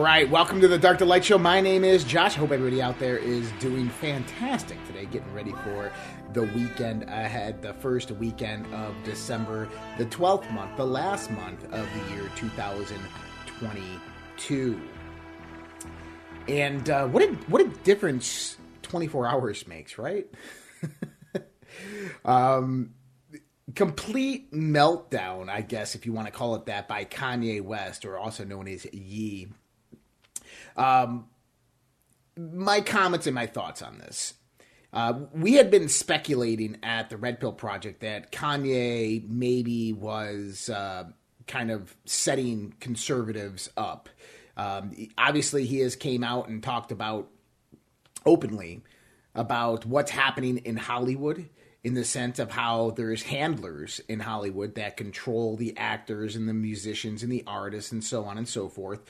All right, welcome to the Dark to Light Show. My name is Josh. Hope everybody out there is doing fantastic today, getting ready for the weekend ahead, the first weekend of December, the 12th month, the last month of the year 2022. And uh, what a what a difference 24 hours makes, right? um, complete meltdown, I guess, if you want to call it that, by Kanye West, or also known as Ye. Um, my comments and my thoughts on this. Uh, we had been speculating at the Red Pill Project that Kanye maybe was uh, kind of setting conservatives up. Um, obviously, he has came out and talked about openly about what's happening in Hollywood in the sense of how there's handlers in Hollywood that control the actors and the musicians and the artists and so on and so forth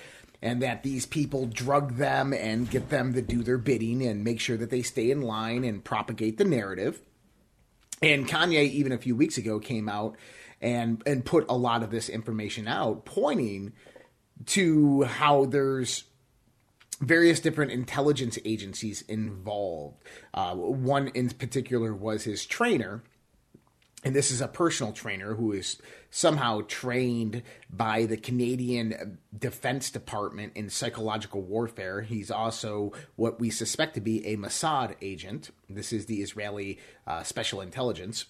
and that these people drug them and get them to do their bidding and make sure that they stay in line and propagate the narrative. And Kanye, even a few weeks ago, came out and and put a lot of this information out, pointing to how there's various different intelligence agencies involved. Uh, one in particular was his trainer, and this is a personal trainer who is somehow trained by the Canadian Defense Department in psychological warfare. He's also what we suspect to be a Mossad agent. This is the Israeli uh, special intelligence.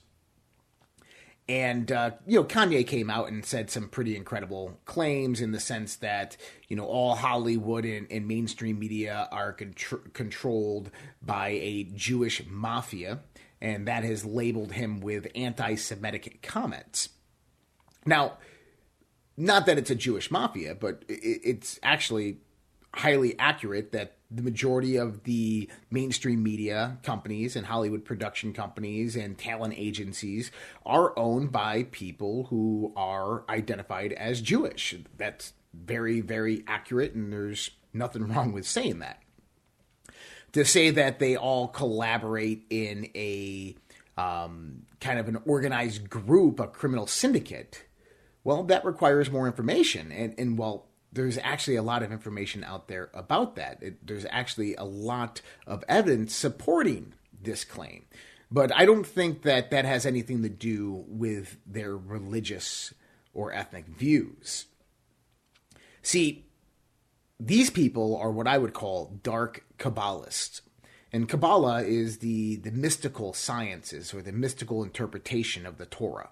And, uh, you know, Kanye came out and said some pretty incredible claims in the sense that, you know, all Hollywood and, and mainstream media are contr- controlled by a Jewish mafia and that has labeled him with anti Semitic comments. Now, not that it's a Jewish mafia, but it's actually highly accurate that the majority of the mainstream media companies and Hollywood production companies and talent agencies are owned by people who are identified as Jewish. That's very, very accurate, and there's nothing wrong with saying that to say that they all collaborate in a um, kind of an organized group, a criminal syndicate, well, that requires more information. And, and well, there's actually a lot of information out there about that. It, there's actually a lot of evidence supporting this claim. But I don't think that that has anything to do with their religious or ethnic views. See, these people are what I would call dark Kabbalists. And Kabbalah is the, the mystical sciences or the mystical interpretation of the Torah.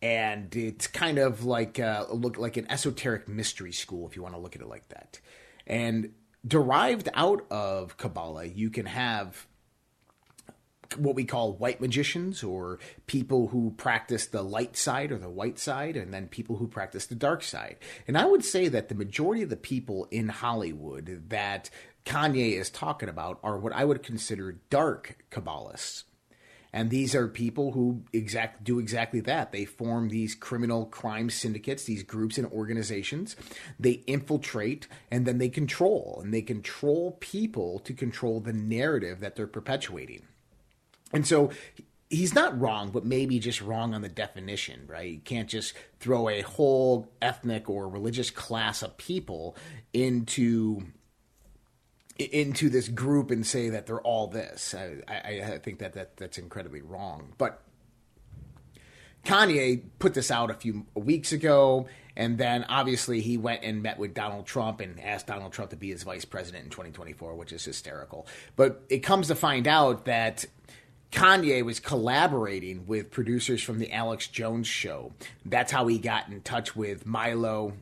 And it's kind of like a, uh, look like an esoteric mystery school, if you want to look at it like that. And derived out of Kabbalah, you can have what we call white magicians or people who practice the light side or the white side and then people who practice the dark side. And I would say that the majority of the people in Hollywood that Kanye is talking about are what I would consider dark Kabbalists. And these are people who exact do exactly that. They form these criminal crime syndicates, these groups and organizations. They infiltrate and then they control. And they control people to control the narrative that they're perpetuating. And so he's not wrong, but maybe just wrong on the definition, right? You can't just throw a whole ethnic or religious class of people into into this group and say that they're all this. I, I, I think that, that that's incredibly wrong. But Kanye put this out a few weeks ago, and then obviously he went and met with Donald Trump and asked Donald Trump to be his vice president in 2024, which is hysterical. But it comes to find out that Kanye was collaborating with producers from the Alex Jones show. That's how he got in touch with Milo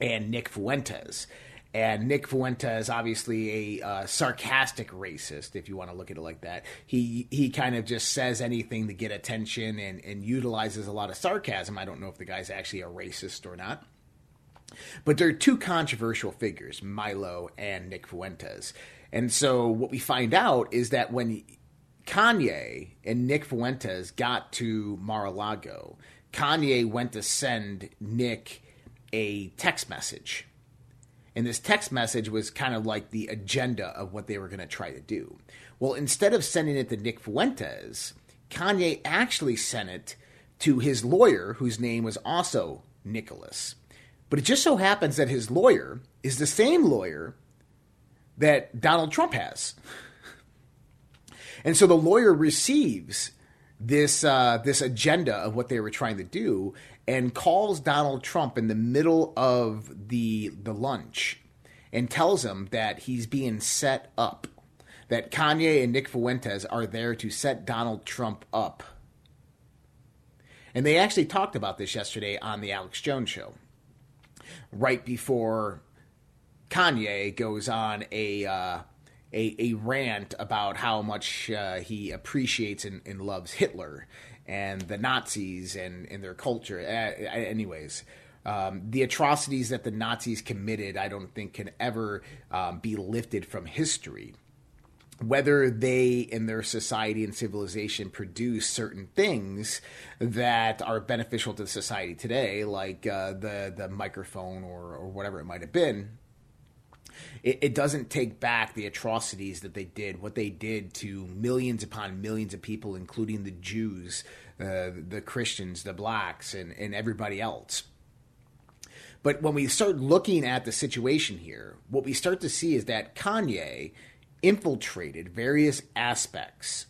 and Nick Fuentes. And Nick Fuentes, obviously a uh, sarcastic racist, if you want to look at it like that. He he kind of just says anything to get attention and, and utilizes a lot of sarcasm. I don't know if the guy's actually a racist or not. But there are two controversial figures, Milo and Nick Fuentes. And so what we find out is that when Kanye and Nick Fuentes got to Mar-a-Lago, Kanye went to send Nick a text message. And this text message was kind of like the agenda of what they were going to try to do. Well, instead of sending it to Nick Fuentes, Kanye actually sent it to his lawyer, whose name was also Nicholas. But it just so happens that his lawyer is the same lawyer that Donald Trump has. And so the lawyer receives this uh, this agenda of what they were trying to do and calls Donald Trump in the middle of the the lunch and tells him that he's being set up that Kanye and Nick Fuentes are there to set Donald Trump up. And they actually talked about this yesterday on the Alex Jones show. Right before Kanye goes on a uh, a, a rant about how much uh, he appreciates and, and, loves Hitler and the Nazis and, and their culture. Uh, anyways, um, the atrocities that the Nazis committed, I don't think can ever um, be lifted from history. Whether they in their society and civilization produce certain things that are beneficial to society today, like uh, the the microphone or, or whatever it might have been, it, it, doesn't take back the atrocities that they did, what they did to millions upon millions of people, including the Jews, uh, the Christians, the blacks, and, and everybody else. But when we start looking at the situation here, what we start to see is that Kanye infiltrated various aspects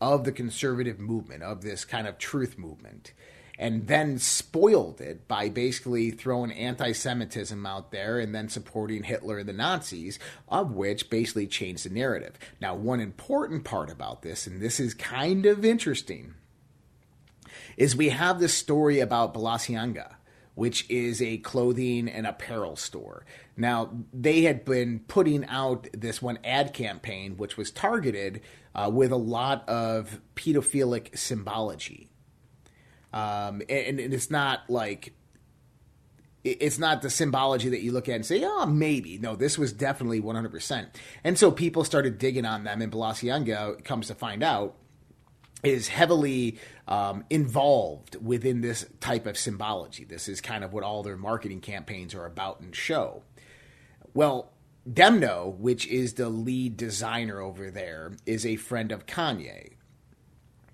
of the conservative movement, of this kind of truth movement and then spoiled it by basically throwing anti Semitism out there and then supporting Hitler and the Nazis, of which basically changed the narrative. Now, one important part about this, and this is kind of interesting, is we have this story about Balenciaga which is a clothing and apparel store. Now, they had been putting out this one ad campaign, which was targeted uh, with a lot of pedophilic symbology. Um, and, and it's not like it's not the symbology that you look at and say, oh, maybe. No, this was definitely 100%. And so people started digging on them, and Balenciaga comes to find out is heavily um, involved within this type of symbology. This is kind of what all their marketing campaigns are about and show. Well, Demna, which is the lead designer over there, is a friend of Kanye.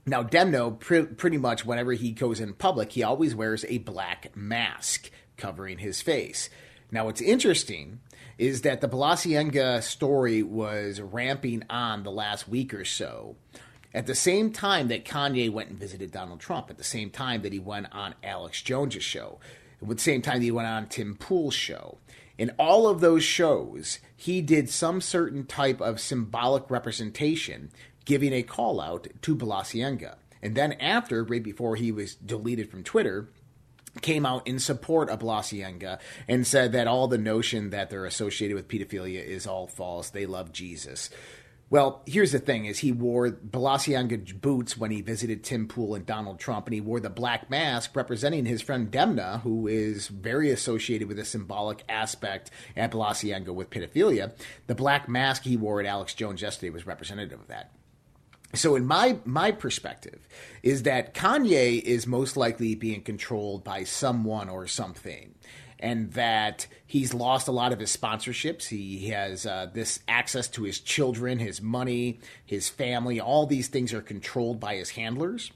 Now, Demna, pre- pretty much whenever he goes in public, he always wears a black mask covering his face. Now, what's interesting is that the Balenciaga story was ramping on the last week or so. At the same time that Kanye went and visited Donald Trump, at the same time that he went on Alex Jones' show, at the same time that he went on Tim Pool's show. In all of those shows, he did some certain type of symbolic representation giving a call out to Balenciaga. And then after, right before he was deleted from Twitter, came out in support of Balenciaga and said that all the notion that they're associated with pedophilia is all false. They love Jesus. Well, here's the thing: is he wore Balenciaga boots when he visited Tim Pool and Donald Trump, and he wore the black mask representing his friend Demna, who is very associated with a symbolic aspect at Balenciaga with pedophilia. The black mask he wore at Alex Jones yesterday was representative of that so in my my perspective is that Kanye is most likely being controlled by someone or something and that he's lost a lot of his sponsorships. He has uh, this access to his children his money his family. All these things are controlled by his handlers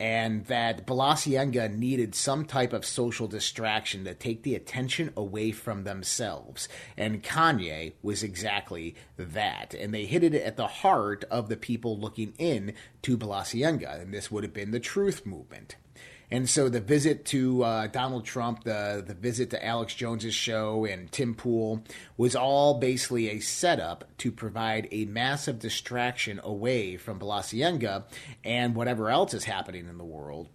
and that Balenciaga needed some type of social distraction to take the attention away from themselves. And Kanye was exactly that. And they hit it at the heart of the people looking in to Balenciaga, and this would have been the truth movement. And so the visit to uh, Donald Trump, the the visit to Alex Jones's show and Tim Pool was all basically a setup to provide a massive distraction away from Balenciaga and whatever else is happening in the world.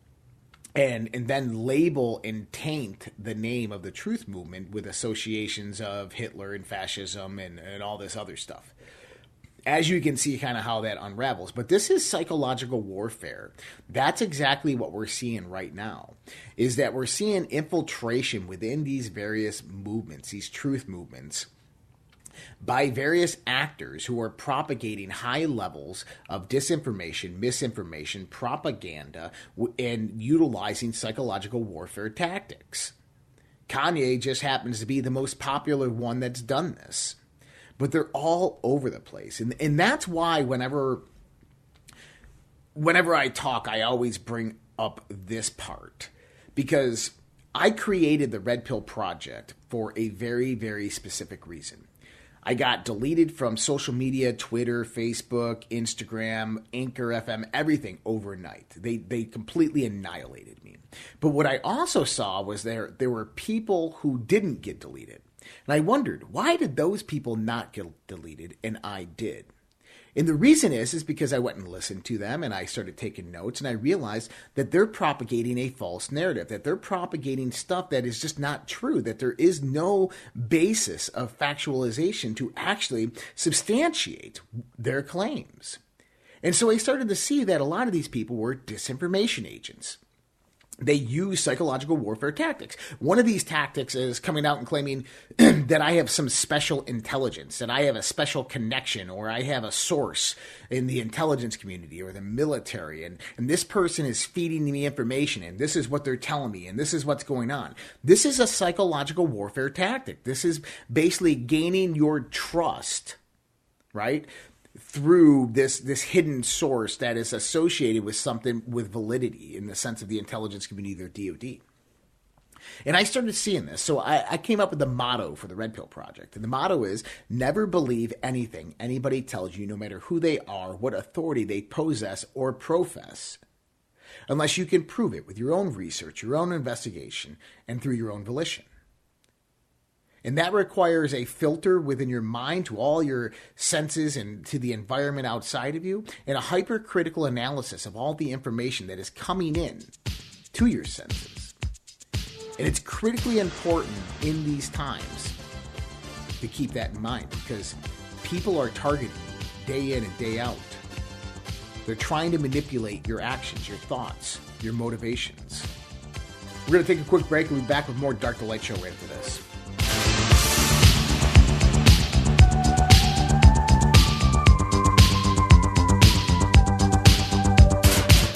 And, and then label and taint the name of the truth movement with associations of Hitler and fascism and, and all this other stuff. As you can see, kind of how that unravels. But this is psychological warfare. That's exactly what we're seeing right now. Is that we're seeing infiltration within these various movements, these truth movements, by various actors who are propagating high levels of disinformation, misinformation, propaganda, and utilizing psychological warfare tactics. Kanye just happens to be the most popular one that's done this. But they're all over the place. And and that's why whenever whenever I talk, I always bring up this part because I created the Red Pill Project for a very, very specific reason. I got deleted from social media, Twitter, Facebook, Instagram, Anchor FM, everything overnight. They they completely annihilated me. But what I also saw was there there were people who didn't get deleted. And I wondered, why did those people not get deleted and I did? And the reason is is because I went and listened to them and I started taking notes and I realized that they're propagating a false narrative, that they're propagating stuff that is just not true, that there is no basis of factualization to actually substantiate their claims. And so I started to see that a lot of these people were disinformation agents they use psychological warfare tactics. One of these tactics is coming out and claiming that I have some special intelligence, that I have a special connection, or I have a source in the intelligence community or the military, and, and this person is feeding me information, and this is what they're telling me, and this is what's going on. This is a psychological warfare tactic. This is basically gaining your trust, right? Through this this hidden source that is associated with something with validity in the sense of the intelligence community or DoD. And I started seeing this. So I, I, came up with the motto for the Red Pill Project. And the motto is never believe anything anybody tells you, no matter who they are, what authority they possess or profess, unless you can prove it with your own research, your own investigation, and through your own volition. And that requires a filter within your mind to all your senses and to the environment outside of you, and a hypercritical analysis of all the information that is coming in to your senses. And it's critically important in these times to keep that in mind because people are targeting you day in and day out. They're trying to manipulate your actions, your thoughts, your motivations. We're going to take a quick break and we'll be back with more Dark to Light Show after this.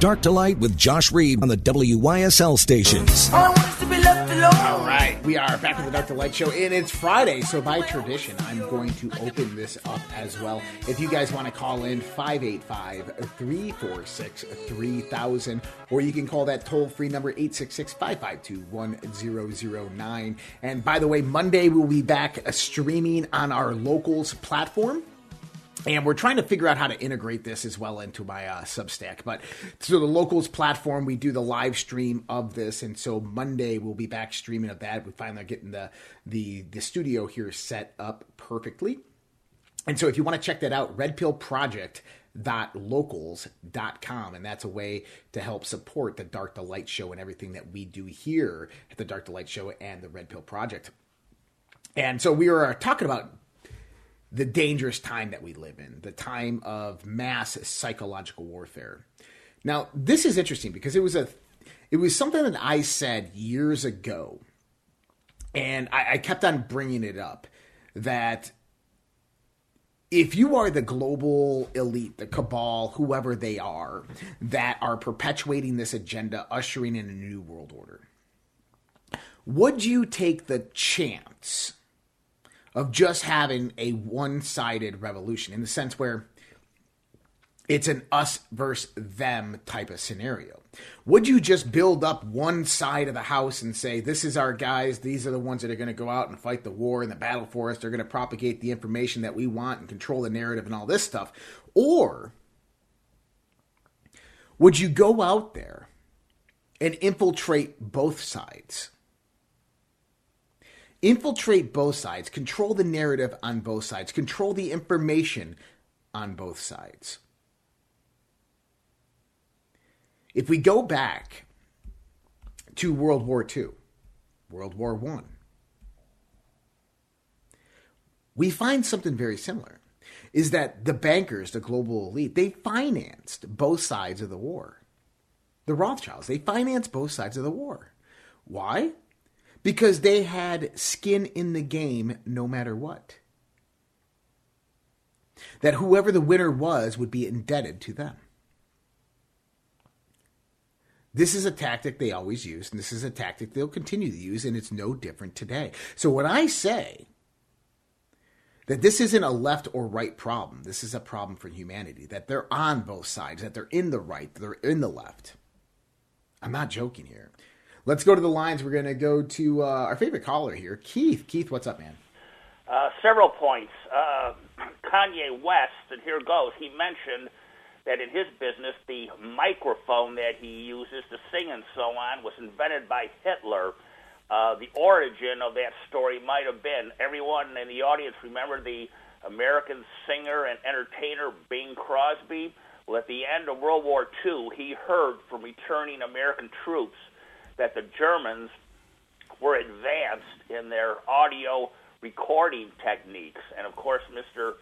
Dark to Light with Josh Reed on the WYSL stations. All right, we are back with the Dark to Light show, and it's Friday, so by tradition, I'm going to open this up as well. If you guys want to call in, 585 346 3000, or you can call that toll free number 866 552 1009. And by the way, Monday we'll be back streaming on our locals platform and we're trying to figure out how to integrate this as well into my uh, Substack. But so the locals platform, we do the live stream of this, and so Monday we'll be back streaming of that. We finally are getting the the the studio here set up perfectly. And so if you want to check that out, redpillproject.locals.com and that's a way to help support the Dark to Light show and everything that we do here at the Dark to Light show and the Red Pill Project. And so we were talking about the dangerous time that we live in, the time of mass psychological warfare. Now, this is interesting because it was a it was something that I said years ago, and I, I kept on bringing it up that if you are the global elite, the cabal, whoever they are, that are perpetuating this agenda, ushering in a new world order, would you take the chance of just having a one sided revolution in the sense where it's an us versus them type of scenario. Would you just build up one side of the house and say, this is our guys, these are the ones that are going to go out and fight the war and the battle for us, they're going to propagate the information that we want and control the narrative and all this stuff? Or would you go out there and infiltrate both sides? Infiltrate both sides, control the narrative on both sides, control the information on both sides. If we go back to World War II, World War I, we find something very similar. Is that the bankers, the global elite, they financed both sides of the war. The Rothschilds, they financed both sides of the war. Why? Because they had skin in the game no matter what. That whoever the winner was would be indebted to them. This is a tactic they always use, and this is a tactic they'll continue to use, and it's no different today. So when I say that this isn't a left or right problem, this is a problem for humanity, that they're on both sides, that they're in the right, they're in the left. I'm not joking here. Let's go to the lines. We're going to go to uh, our favorite caller here, Keith. Keith, what's up, man? Uh, several points. Uh, Kanye West, and here goes. He mentioned that in his business, the microphone that he uses to sing and so on was invented by Hitler. Uh, the origin of that story might have been everyone in the audience remember the American singer and entertainer Bing Crosby. Well, at the end of World War II, he heard from returning American troops that the Germans were advanced in their audio recording techniques. And of course, Mr.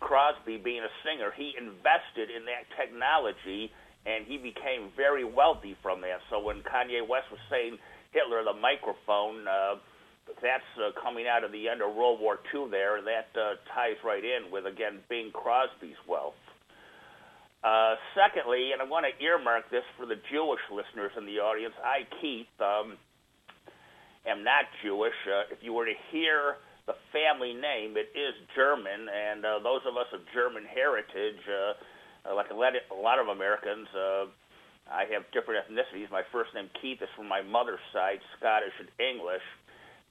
Crosby, being a singer, he invested in that technology and he became very wealthy from that. So when Kanye West was saying Hitler, the microphone, uh, that's uh, coming out of the end of World War II there, and that uh, ties right in with, again, Bing Crosby's wealth. Uh, secondly, and I want to earmark this for the Jewish listeners in the audience, I, Keith, um, am not Jewish. Uh, if you were to hear the family name, it is German, and uh, those of us of German heritage, uh, uh, like a lot, of, a lot of Americans, uh, I have different ethnicities. My first name, Keith, is from my mother's side, Scottish and English.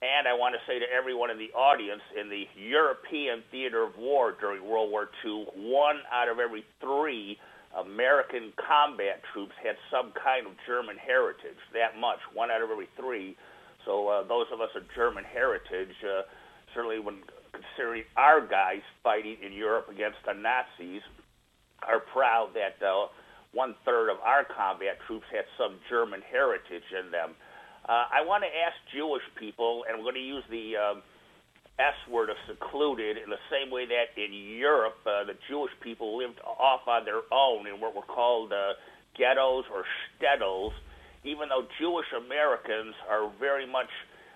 And I want to say to everyone in the audience, in the European theater of war during World War II, one out of every three American combat troops had some kind of German heritage. That much, one out of every three. So uh, those of us of German heritage, uh, certainly when considering our guys fighting in Europe against the Nazis, are proud that uh, one third of our combat troops had some German heritage in them. Uh, I want to ask Jewish people, and I'm going to use the um, S word of secluded in the same way that in Europe uh, the Jewish people lived off on their own in what were called uh, ghettos or shtetls. even though Jewish Americans are very much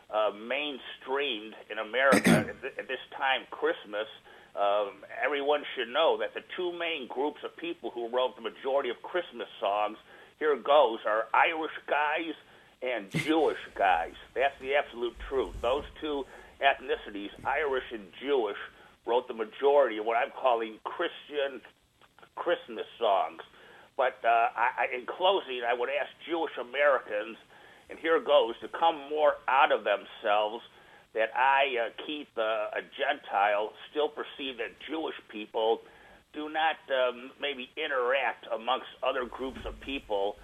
uh, mainstreamed in America at, th- at this time, Christmas, um, everyone should know that the two main groups of people who wrote the majority of Christmas songs, here goes, are Irish guys and Jewish guys. That's the absolute truth. Those two ethnicities, Irish and Jewish, wrote the majority of what I'm calling Christian Christmas songs. But uh, I, in closing, I would ask Jewish Americans, and here goes, to come more out of themselves. That I, uh, Keith, uh, a Gentile, still perceive that Jewish people do not um, maybe interact amongst other groups of people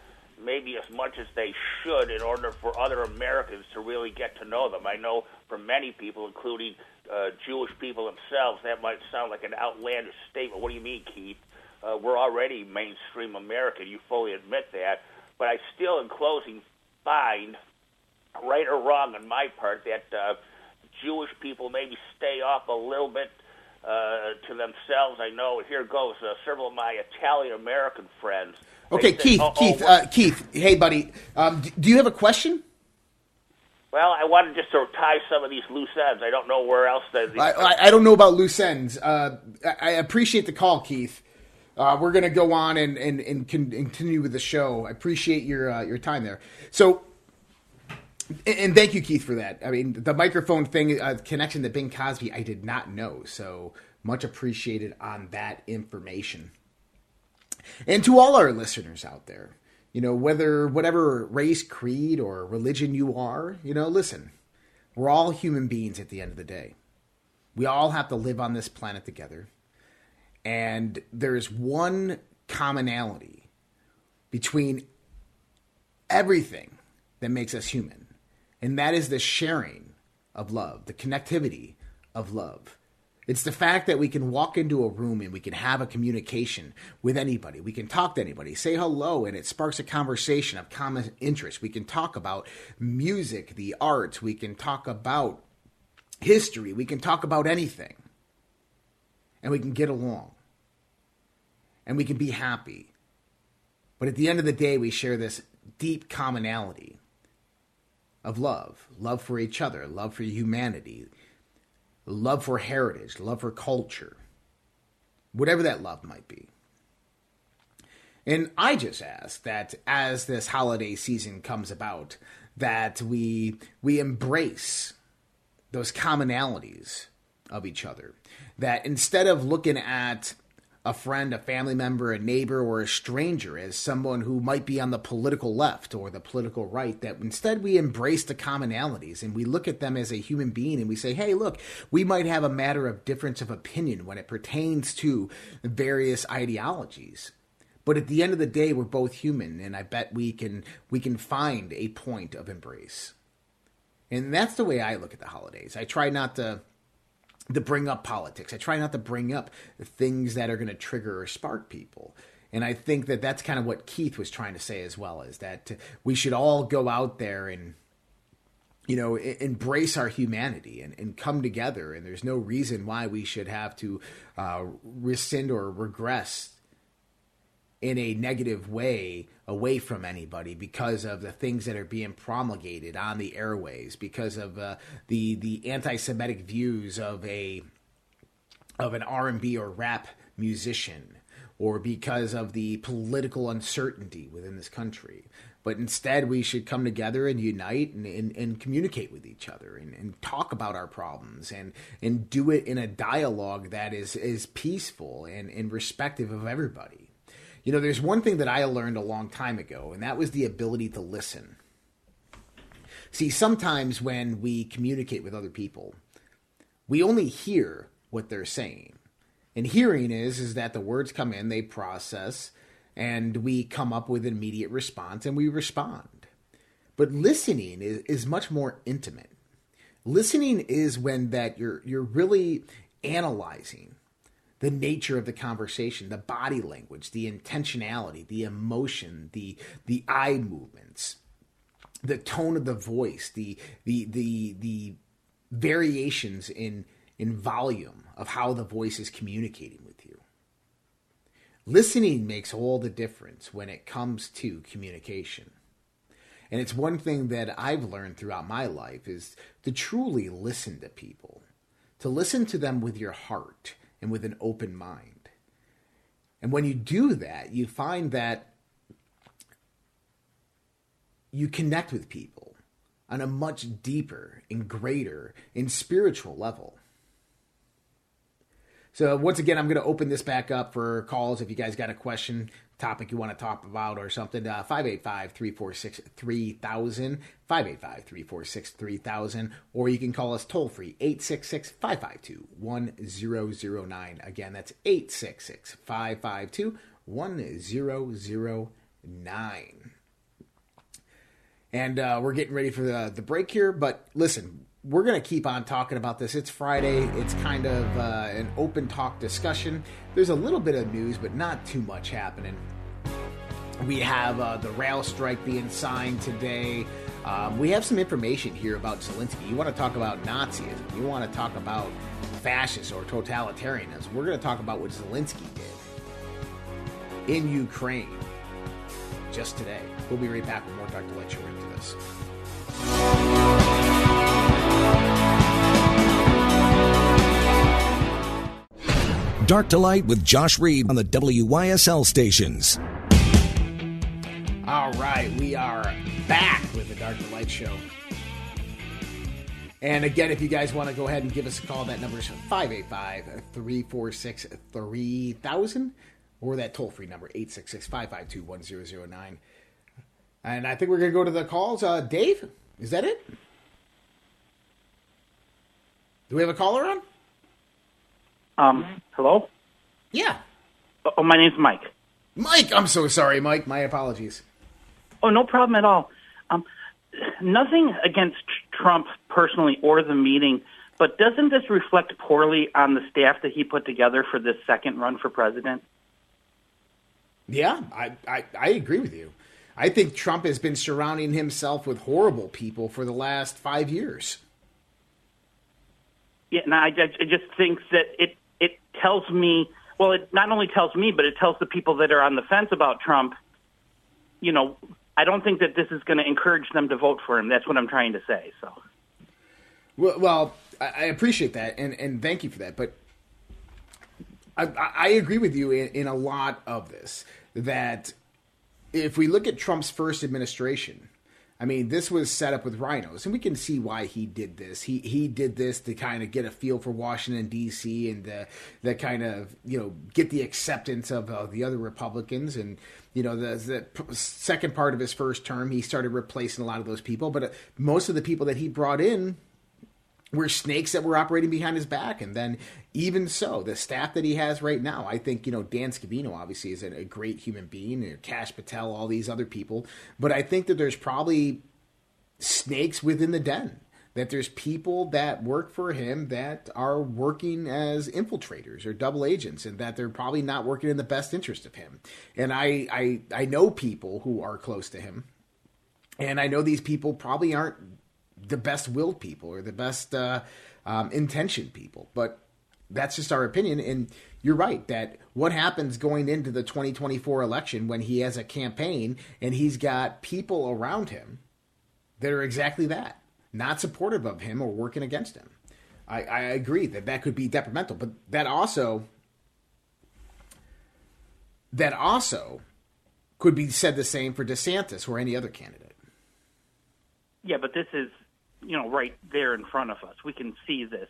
maybe as much as they should in order for other Americans to really get to know them. I know for many people, including uh, Jewish people themselves, that might sound like an outlandish statement. What do you mean, Keith? Uh, we're already mainstream American. You fully admit that. But I still, in closing, find, right or wrong on my part, that uh, Jewish people maybe stay off a little bit uh, to themselves. I know, here goes, uh, several of my Italian American friends. Okay, say, Keith, oh, Keith, oh, uh, Keith. Hey, buddy, um, do you have a question? Well, I wanted just to tie some of these loose ends. I don't know where else. The, I, I, I, don't know about loose ends. Uh, I, I appreciate the call, Keith. Uh, we're going to go on and, and, and, continue with the show. I appreciate your uh, your time there. So, and thank you, Keith, for that. I mean, the microphone thing uh, connection to Bing Crosby, I did not know. So much appreciated on that information. And to all our listeners out there, you know, whether whatever race, creed, or religion you are, you know, listen, we're all human beings at the end of the day. We all have to live on this planet together. And there's one commonality between everything that makes us human, and that is the sharing of love, the connectivity of love. It's the fact that we can walk into a room and we can have a communication with anybody. We can talk to anybody, say hello, and it sparks a conversation of common interest. We can talk about music, the arts, we can talk about history, we can talk about anything. And we can get along. And we can be happy. But at the end of the day, we share this deep commonality of love love for each other, love for humanity love for heritage, love for culture, whatever that love might be. And I just ask that as this holiday season comes about, that we we embrace those commonalities of each other. That instead of looking at a friend, a family member, a neighbor, or a stranger as someone who might be on the political left or the political right, that instead we embrace the commonalities and we look at them as a human being and we say, hey, look, we might have a matter of difference of opinion when it pertains to various ideologies. But at the end of the day, we're both human, and I bet we can we can find a point of embrace. And that's the way I look at the holidays. I try not to to bring up politics. I try not to bring up things that are going to trigger or spark people. And I think that that's kind of what Keith was trying to say as well is that we should all go out there and you know embrace our humanity and, and come together and there's no reason why we should have to uh, rescind or regress in a negative way away from anybody because of the things that are being promulgated on the airways, because of uh, the the anti-Semitic views of a of an R&B or rap musician, or because of the political uncertainty within this country. But instead, we should come together and unite and, and, and communicate with each other and, and, talk about our problems and, and do it in a dialogue that is, is peaceful and, and respective of everybody. You know, there's one thing that I learned a long time ago, and that was the ability to listen. See, sometimes when we communicate with other people, we only hear what they're saying. And hearing is is that the words come in, they process, and we come up with an immediate response and we respond. But listening is, is much more intimate. Listening is when that you're you're really analyzing the nature of the conversation, the body language, the intentionality, the emotion, the the eye movements, the tone of the voice, the the the the variations in in volume of how the voice is communicating with you. Listening makes all the difference when it comes to communication. And it's one thing that I've learned throughout my life is to truly listen to people, to listen to them with your heart and with an open mind. And when you do that, you find that you connect with people on a much deeper and greater and spiritual level. So once again, I'm going to open this back up for calls. If you guys got a question, topic you want to talk about or something, uh, 585-346-3000, 585-346-3000, or you can call us toll free, 866-552-1009. Again, that's 866-552-1009. And uh, we're getting ready for the, the break here, but listen, we're going to keep on talking about this. It's Friday. It's kind of uh, an open talk discussion. There's a little bit of news, but not too much happening. We have uh, the rail strike being signed today. Um, we have some information here about Zelensky. You want to talk about Nazism, you want to talk about fascists or totalitarianism. We're going to talk about what Zelensky did in Ukraine just today. We'll be right back with more Dr. Show into this. Dark to Light with Josh Reed on the WYSL stations. All right, we are back with the Dark to Light Show. And again, if you guys want to go ahead and give us a call, that number is 585 346 3000 or that toll free number 866 552 1009. And I think we're going to go to the calls. Uh, Dave, is that it? Do we have a caller on? Um, hello? Yeah. Oh, my name's Mike. Mike, I'm so sorry, Mike. My apologies. Oh, no problem at all. Um, nothing against Trump personally or the meeting, but doesn't this reflect poorly on the staff that he put together for this second run for president? Yeah, I, I, I agree with you. I think Trump has been surrounding himself with horrible people for the last five years. Yeah, and I, I just think that it it tells me. Well, it not only tells me, but it tells the people that are on the fence about Trump. You know, I don't think that this is going to encourage them to vote for him. That's what I'm trying to say. So. Well, well I, appreciate that, and, and thank you for that. But I, I agree with you in, in a lot of this. That if we look at Trump's first administration, I mean, this was set up with RINOs, and we can see why he did this. He he did this to kind of get a feel for Washington D.C. and the the kind of you know get the acceptance of uh, the other Republicans, and you know the the second part of his first term, he started replacing a lot of those people, but uh, most of the people that he brought in were snakes that were operating behind his back. And then, even so, the staff that he has right now, I think, you know, Dan Scavino obviously is a, a great human being, and Kash Patel, all these other people. But I think that there's probably snakes within the den. That there's people that work for him that are working as infiltrators or double agents, and that they're probably not working in the best interest of him. And I, I, I know people who are close to him, and I know these people probably aren't the best willed people or the best uh, um, intentioned people. But that's just our opinion. And you're right that what happens going into the 2024 election when he has a campaign and he's got people around him that are exactly that, not supportive of him or working against him. I, I agree that that could be detrimental, but that also that also could be said the same for DeSantis or any other candidate. Yeah, but this is you know, right there in front of us. We can see this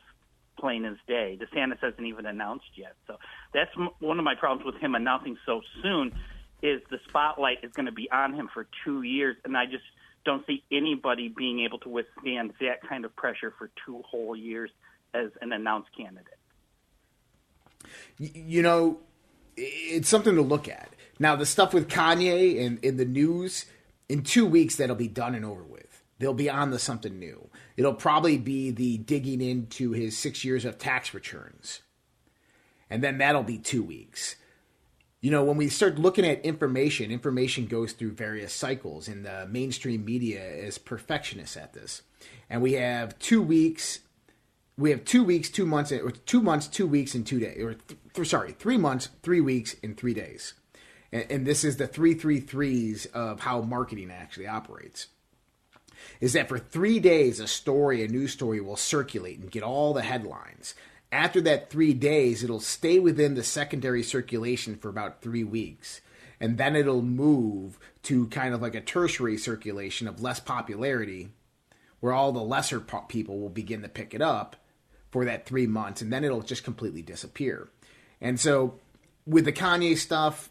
plain as day. DeSantis hasn't even announced yet, so that's m- one of my problems with him announcing so soon. Is the spotlight is going to be on him for two years, and I just don't see anybody being able to withstand that kind of pressure for two whole years as an announced candidate. You know, it's something to look at. Now, the stuff with Kanye and in the news, in two weeks, that'll be done and over with. They'll be on to something new. It'll probably be the digging into his six years of tax returns. And then that'll be two weeks. You know, when we start looking at information, information goes through various cycles, and the mainstream media is perfectionist at this. And we have two weeks, we have two weeks, two months, or two months, two weeks, and two days, or th- sorry, three months, three weeks, and three days. And, and this is the three three threes of how marketing actually operates. Is that for three days, a story, a news story will circulate and get all the headlines. After that three days, it'll stay within the secondary circulation for about three weeks. And then it'll move to kind of like a tertiary circulation of less popularity, where all the lesser people will begin to pick it up for that three months. And then it'll just completely disappear. And so with the Kanye stuff,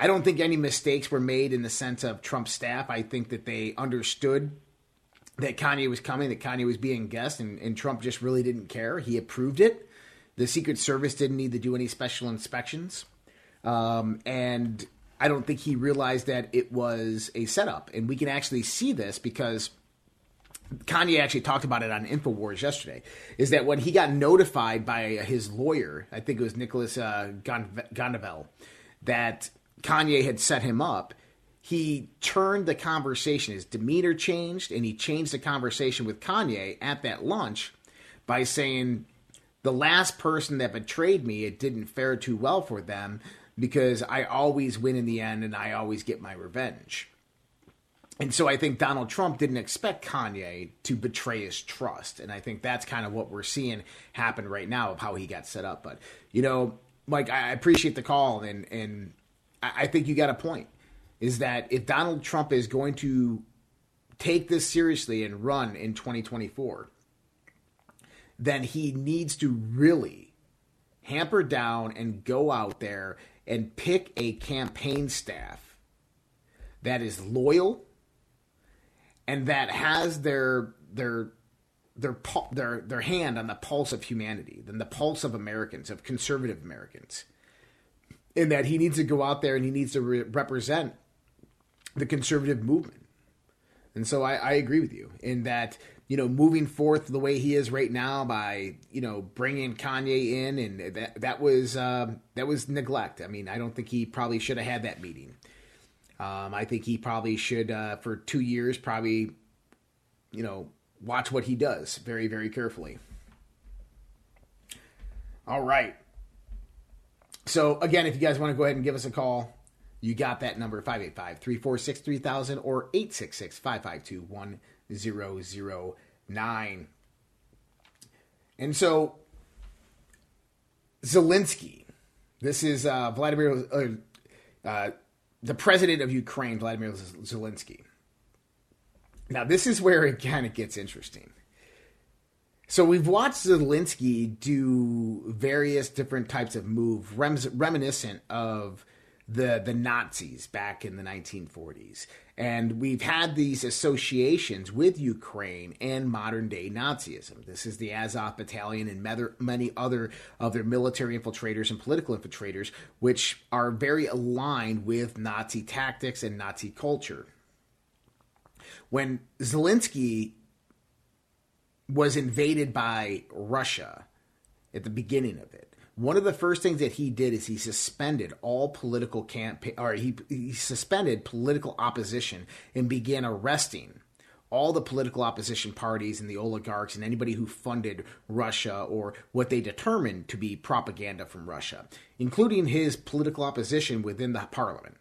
I don't think any mistakes were made in the sense of Trump's staff. I think that they understood that Kanye was coming, that Kanye was being guest, and, and Trump just really didn't care. He approved it. The Secret Service didn't need to do any special inspections. Um, and I don't think he realized that it was a setup. And we can actually see this because Kanye actually talked about it on InfoWars yesterday. Is that when he got notified by his lawyer, I think it was Nicholas uh, Gondavel, that Kanye had set him up, he turned the conversation. His demeanor changed, and he changed the conversation with Kanye at that lunch by saying, The last person that betrayed me, it didn't fare too well for them because I always win in the end and I always get my revenge. And so I think Donald Trump didn't expect Kanye to betray his trust. And I think that's kind of what we're seeing happen right now of how he got set up. But, you know, Mike, I appreciate the call and, and I think you got a point. Is that if Donald Trump is going to take this seriously and run in 2024, then he needs to really hamper down and go out there and pick a campaign staff that is loyal and that has their their their their their hand on the pulse of humanity, than the pulse of Americans, of conservative Americans in that he needs to go out there and he needs to re- represent the conservative movement. And so I, I, agree with you in that, you know, moving forth the way he is right now by, you know, bringing Kanye in and that, that was, um, that was neglect. I mean, I don't think he probably should have had that meeting. Um, I think he probably should, uh, for two years, probably, you know, watch what he does very, very carefully. All right. So, again, if you guys want to go ahead and give us a call, you got that number 585 346 3000 or 866 552 1009. And so, Zelensky, this is uh, Vladimir, uh, uh, the president of Ukraine, Vladimir Zelensky. Now, this is where again, it gets interesting. So we've watched Zelensky do various different types of move, reminiscent of the the Nazis back in the 1940s, and we've had these associations with Ukraine and modern day Nazism. This is the Azov Battalion and many other of their military infiltrators and political infiltrators, which are very aligned with Nazi tactics and Nazi culture. When Zelensky was invaded by Russia at the beginning of it. One of the first things that he did is he suspended all political campaign, or he, he suspended political opposition and began arresting all the political opposition parties and the oligarchs and anybody who funded Russia or what they determined to be propaganda from Russia, including his political opposition within the parliament.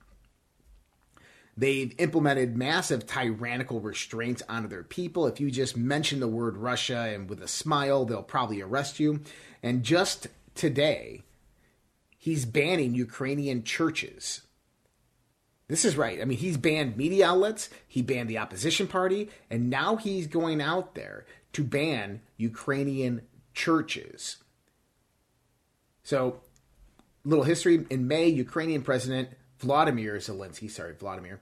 They've implemented massive tyrannical restraints onto their people. If you just mention the word Russia and with a smile, they'll probably arrest you. And just today, he's banning Ukrainian churches. This is right. I mean, he's banned media outlets, he banned the opposition party, and now he's going out there to ban Ukrainian churches. So, little history in May, Ukrainian President Vladimir Zelensky, sorry, Vladimir,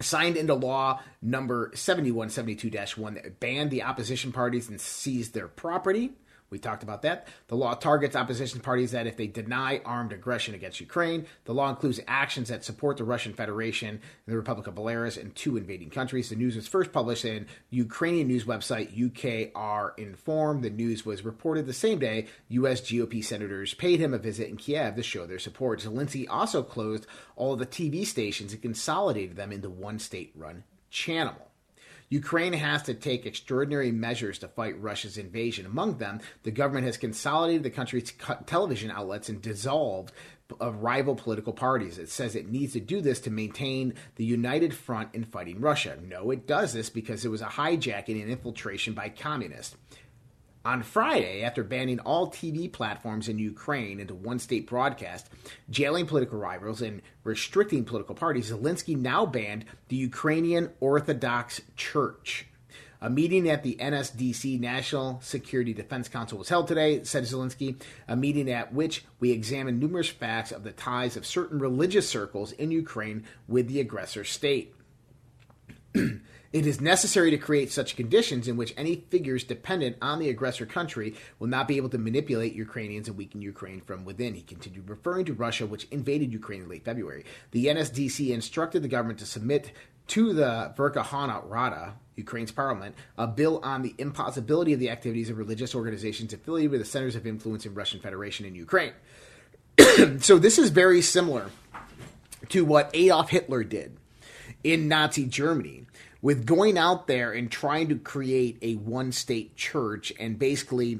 signed into law number 7172-1 that banned the opposition parties and seized their property. We talked about that. The law targets opposition parties that if they deny armed aggression against Ukraine. The law includes actions that support the Russian Federation, the Republic of Belarus, and two invading countries. The news was first published in Ukrainian news website Ukrinform. The news was reported the same day U.S. GOP senators paid him a visit in Kiev to show their support. Zelensky also closed all of the TV stations and consolidated them into one state-run channel. Ukraine has to take extraordinary measures to fight Russia's invasion. Among them, the government has consolidated the country's television outlets and dissolved of rival political parties. It says it needs to do this to maintain the united front in fighting Russia. No, it does this because it was a hijacking and infiltration by communists. On Friday, after banning all TV platforms in Ukraine into one state broadcast, jailing political rivals, and restricting political parties, Zelensky now banned the Ukrainian Orthodox Church. A meeting at the NSDC National Security Defense Council was held today, said Zelensky, a meeting at which we examined numerous facts of the ties of certain religious circles in Ukraine with the aggressor state. It is necessary to create such conditions in which any figures dependent on the aggressor country will not be able to manipulate Ukrainians and weaken Ukraine from within. He continued, referring to Russia, which invaded Ukraine in late February. The NSDC instructed the government to submit to the Verkhovna Rada, Ukraine's parliament, a bill on the impossibility of the activities of religious organizations affiliated with the centers of influence in Russian Federation in Ukraine. so this is very similar to what Adolf Hitler did in Nazi Germany with going out there and trying to create a one state church and basically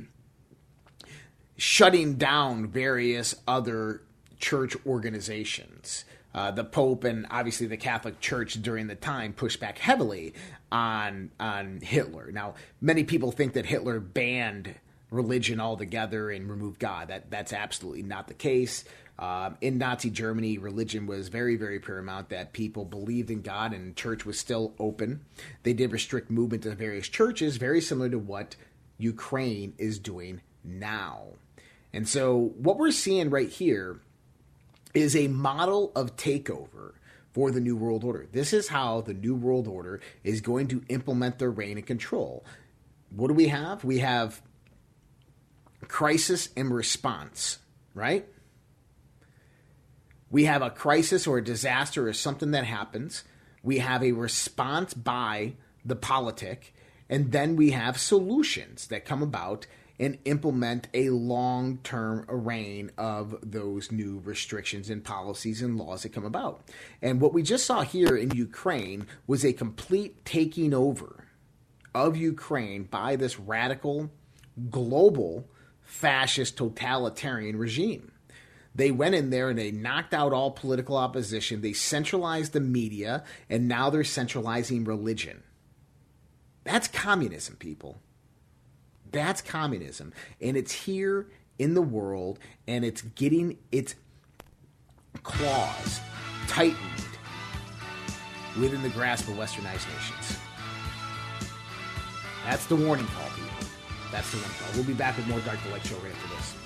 shutting down various other church organizations. Uh, the Pope and obviously the Catholic Church during the time pushed back heavily on on Hitler. Now, many people think that Hitler banned religion altogether and removed God. That that's absolutely not the case. Um, in Nazi Germany, religion was very, very paramount. That people believed in God, and church was still open. They did restrict movement to various churches, very similar to what Ukraine is doing now. And so, what we're seeing right here is a model of takeover for the New World Order. This is how the New World Order is going to implement their reign and control. What do we have? We have crisis and response, right? We have a crisis or a disaster or something that happens. We have a response by the politic, and then we have solutions that come about and implement a long term reign of those new restrictions and policies and laws that come about. And what we just saw here in Ukraine was a complete taking over of Ukraine by this radical, global, fascist, totalitarian regime. They went in there and they knocked out all political opposition. They centralized the media, and now they're centralizing religion. That's communism, people. That's communism. And it's here in the world and it's getting its claws tightened within the grasp of westernized nations. That's the warning call, people. That's the warning call. We'll be back with more Dark to Light Show right after this.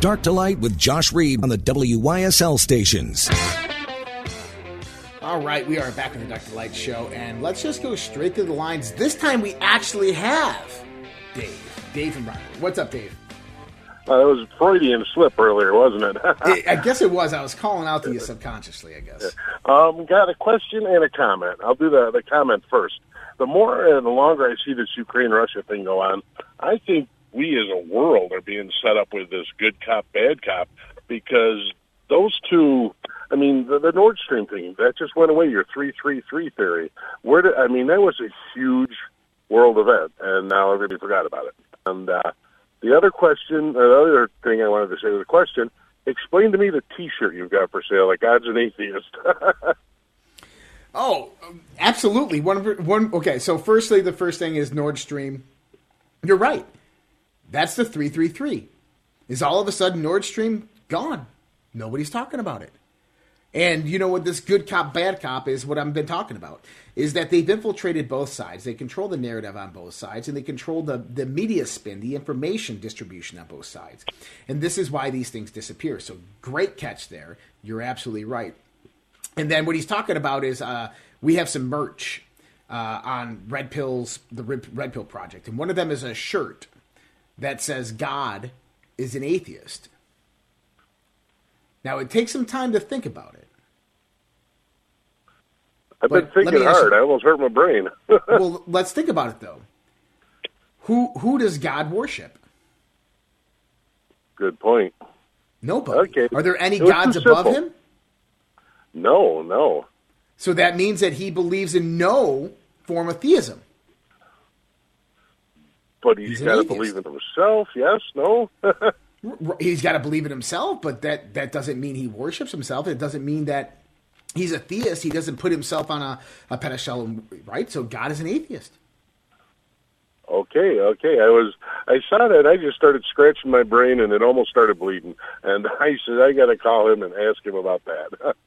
Dark to Light with Josh Reed on the WYSL stations. All right, we are back on the Dark to Light Show, and let's just go straight to the lines. This time we actually have Dave. Dave from Rockford. What's up, Dave? Uh, it was Freudian slip earlier, wasn't it? I I guess it was. I was calling out to you subconsciously, I guess. um, got a question and a comment. I'll do the, the comment first. The more and the longer I see this Ukraine Russia thing go on, I think we as a world are being set up with this good cop, bad cop because those two. I mean, the, the Nord Stream thing that just went away. Your three three three theory. Where did I mean that was a huge world event, and now everybody forgot about it. And uh, the other question, uh, the other thing I wanted to say was a question. Explain to me the T-shirt you've got for sale. Like God's an atheist. Oh, absolutely. One, one. Okay, so firstly, the first thing is Nord Stream. You're right. That's the three three three. Is all of a sudden Nord Stream gone? Nobody's talking about it. And you know what this good cop, bad cop is what I've been talking about is that they've infiltrated both sides. They control the narrative on both sides and they control the, the media spin, the information distribution on both sides. And this is why these things disappear. So great catch there. You're absolutely right. And then what he's talking about is uh, we have some merch uh, on Red Pills, the Red Pill Project. And one of them is a shirt that says God is an atheist. Now, it takes some time to think about it. I've But been thinking ask you- hard. I almost hurt my brain. well, let's think about it though. Who who does God worship? Good point. Nobody. Okay. Are there any gods above him? No, no. So that means that he believes in no form of theism. But he's, got to believe in himself. Yes, no. He's got to believe in himself, but that that doesn't mean he worships himself. It doesn't mean that he's a theist. He doesn't put himself on a, a pedestal, right? So God is an atheist. okay, okay. I was. I saw that. I just started scratching my brain, and it almost started bleeding. And I said, I got to call him and ask him about that.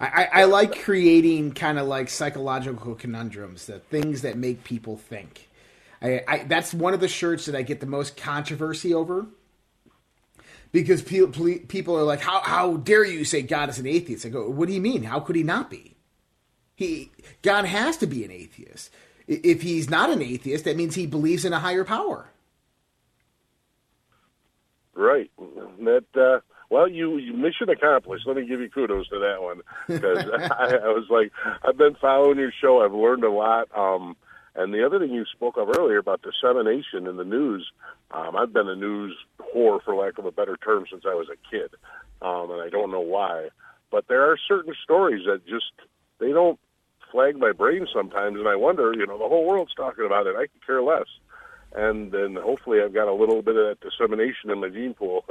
I, I like creating kind of like psychological conundrums, the things that make people think. I, I, that's one of the shirts that I get the most controversy over because pe- ple- people are like, "How how dare you say God is an atheist?" I go, "What do you mean? How could he not be? He God has to be an atheist. If he's not an atheist, that means he believes in a higher power." right. That. uh well, you, you mission accomplished. Let me give you kudos to that one because I, I was like, I've been following your show. I've learned a lot. Um, and the other thing you spoke of earlier about dissemination in the news, um, I've been a news whore, for lack of a better term, since I was a kid, um, and I don't know why. But there are certain stories that just they don't flag my brain sometimes, and I wonder, you know, the whole world's talking about it. I could care less, and then hopefully I've got a little bit of that dissemination in my gene pool.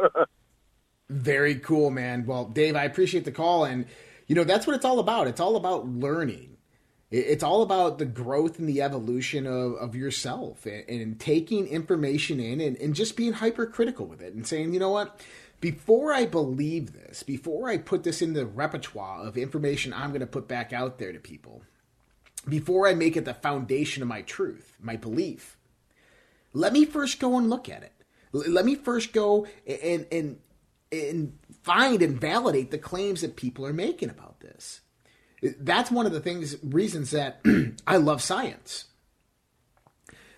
Very cool, man. Well, Dave, I appreciate the call, and you know that's what it's all about. It's all about learning. It- It's all about the growth and the evolution of, of yourself, and, and taking information in, and, and just being hypercritical with it, and saying, you know what, before I believe this, before I put this in the repertoire of information I'm going to put back out there to people, before I make it the foundation of my truth, my belief, let me first go and look at it. Let me first go and and and find and validate the claims that people are making about this. That's one of the things reasons that I love science.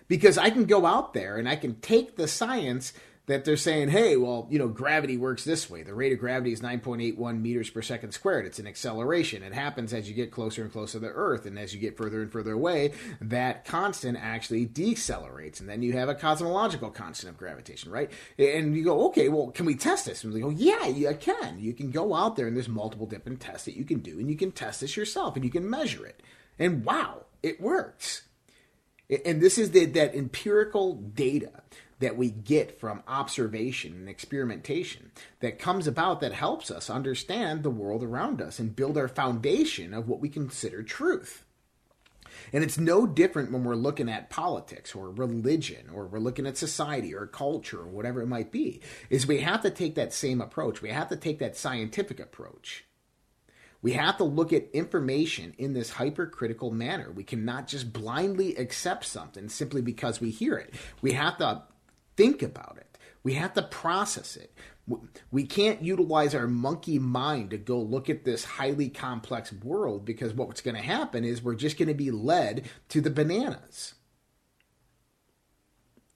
Because I can go out there and I can take the science that they're saying, hey, well, you know, gravity works this way. The rate of gravity is 9.81 meters per second squared. It's an acceleration. It happens as you get closer and closer to the Earth. And as you get further and further away, that constant actually decelerates. And then you have a cosmological constant of gravitation, right? And you go, okay, well, can we test this? And we go, yeah, you can. You can go out there and there's multiple different tests that you can do. And you can test this yourself and you can measure it. And wow, it works. And this is the, that empirical data that we get from observation and experimentation that comes about that helps us understand the world around us and build our foundation of what we consider truth. And it's no different when we're looking at politics or religion or we're looking at society or culture or whatever it might be. Is we have to take that same approach. We have to take that scientific approach. We have to look at information in this hypercritical manner. We cannot just blindly accept something simply because we hear it. We have to think about it. We have to process it. We can't utilize our monkey mind to go look at this highly complex world because what's going to happen is we're just going to be led to the bananas.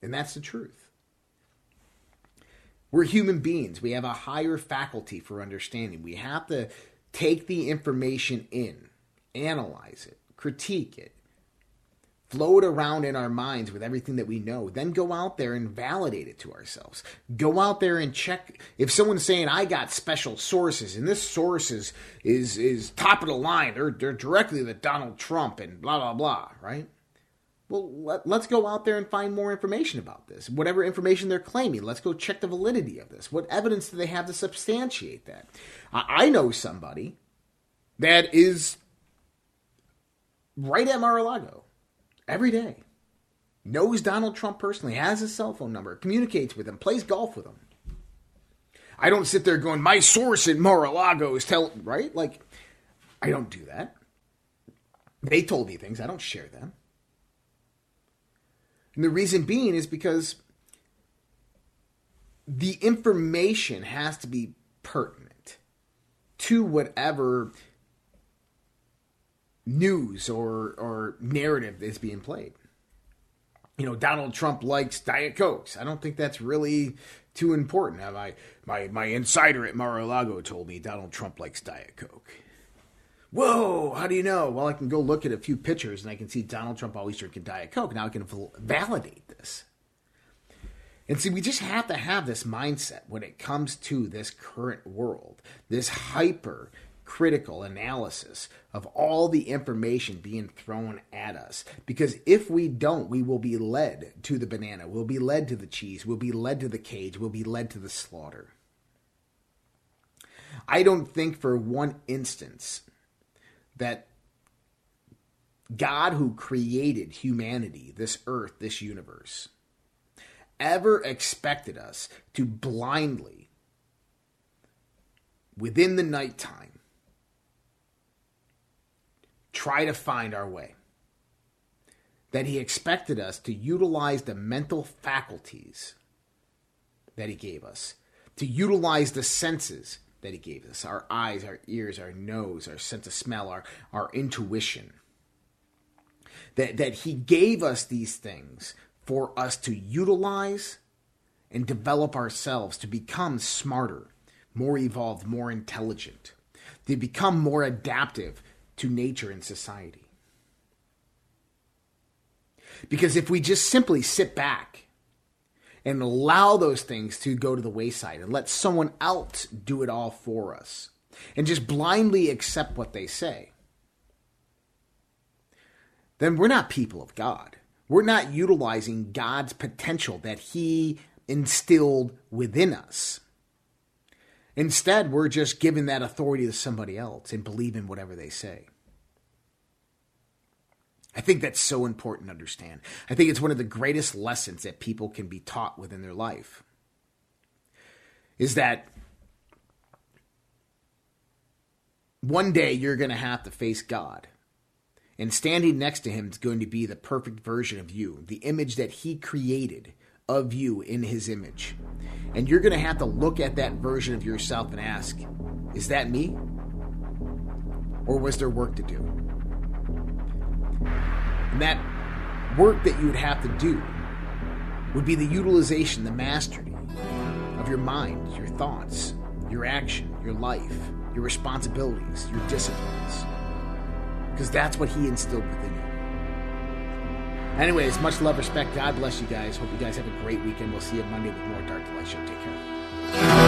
And that's the truth. We're human beings. We have a higher faculty for understanding. We have to take the information in, analyze it, critique it, float around in our minds with everything that we know, then go out there and validate it to ourselves. Go out there and check if someone's saying I got special sources and this source is is, is top of the line, they're they're directly the Donald Trump and blah blah blah, right? Well, let, let's go out there and find more information about this. Whatever information they're claiming, let's go check the validity of this. What evidence do they have to substantiate that? I, I know somebody that is right at Mar-a-Lago every day. Knows Donald Trump personally, has his cell phone number, communicates with him, plays golf with him. I don't sit there going, my source in Mar-a-Lago is tell right? Like, I don't do that. They told me things, I don't share them. And the reason being is because the information has to be pertinent to whatever news or or narrative that's being played. You know, Donald Trump likes Diet Cokes. I don't think that's really too important. Now, my my my insider at Mar-a-Lago told me Donald Trump likes Diet Coke. Whoa, how do you know? Well, I can go look at a few pictures and I can see Donald Trump always drinking Diet Coke. Now I can validate this. And see, we just have to have this mindset when it comes to this current world, this hyper critical analysis of all the information being thrown at us. Because if we don't, we will be led to the banana, we'll be led to the cheese, we'll be led to the cage, we'll be led to the slaughter. I don't think for one instance that God, who created humanity, this earth, this universe, ever expected us to blindly, within the nighttime, try to find our way. That he expected us to utilize the mental faculties that he gave us, to utilize the senses that he gave us our eyes, our ears, our nose, our sense of smell, our, our intuition. That, that he gave us these things for us to utilize and develop ourselves to become smarter, more evolved, more intelligent, to become more adaptive to nature and society. Because if we just simply sit back and allow those things to go to the wayside and let someone else do it all for us and just blindly accept what they say, then we're not people of God. We're not utilizing God's potential that He instilled within us. Instead, we're just giving that authority to somebody else and believing whatever they say. I think that's so important to understand. I think it's one of the greatest lessons that people can be taught within their life. Is that one day you're going to have to face God. And standing next to him is going to be the perfect version of you, the image that he created of you in his image. And you're going to have to look at that version of yourself and ask, is that me? Or was there work to do? And that work that you would have to do would be the utilization, the mastery of your mind, your thoughts, your action, your life, your responsibilities, your disciplines. Because that's what He instilled within you. Anyways, much love, respect. God bless you guys. Hope you guys have a great weekend. We'll see you Monday with more Dark to Light Show. Take care.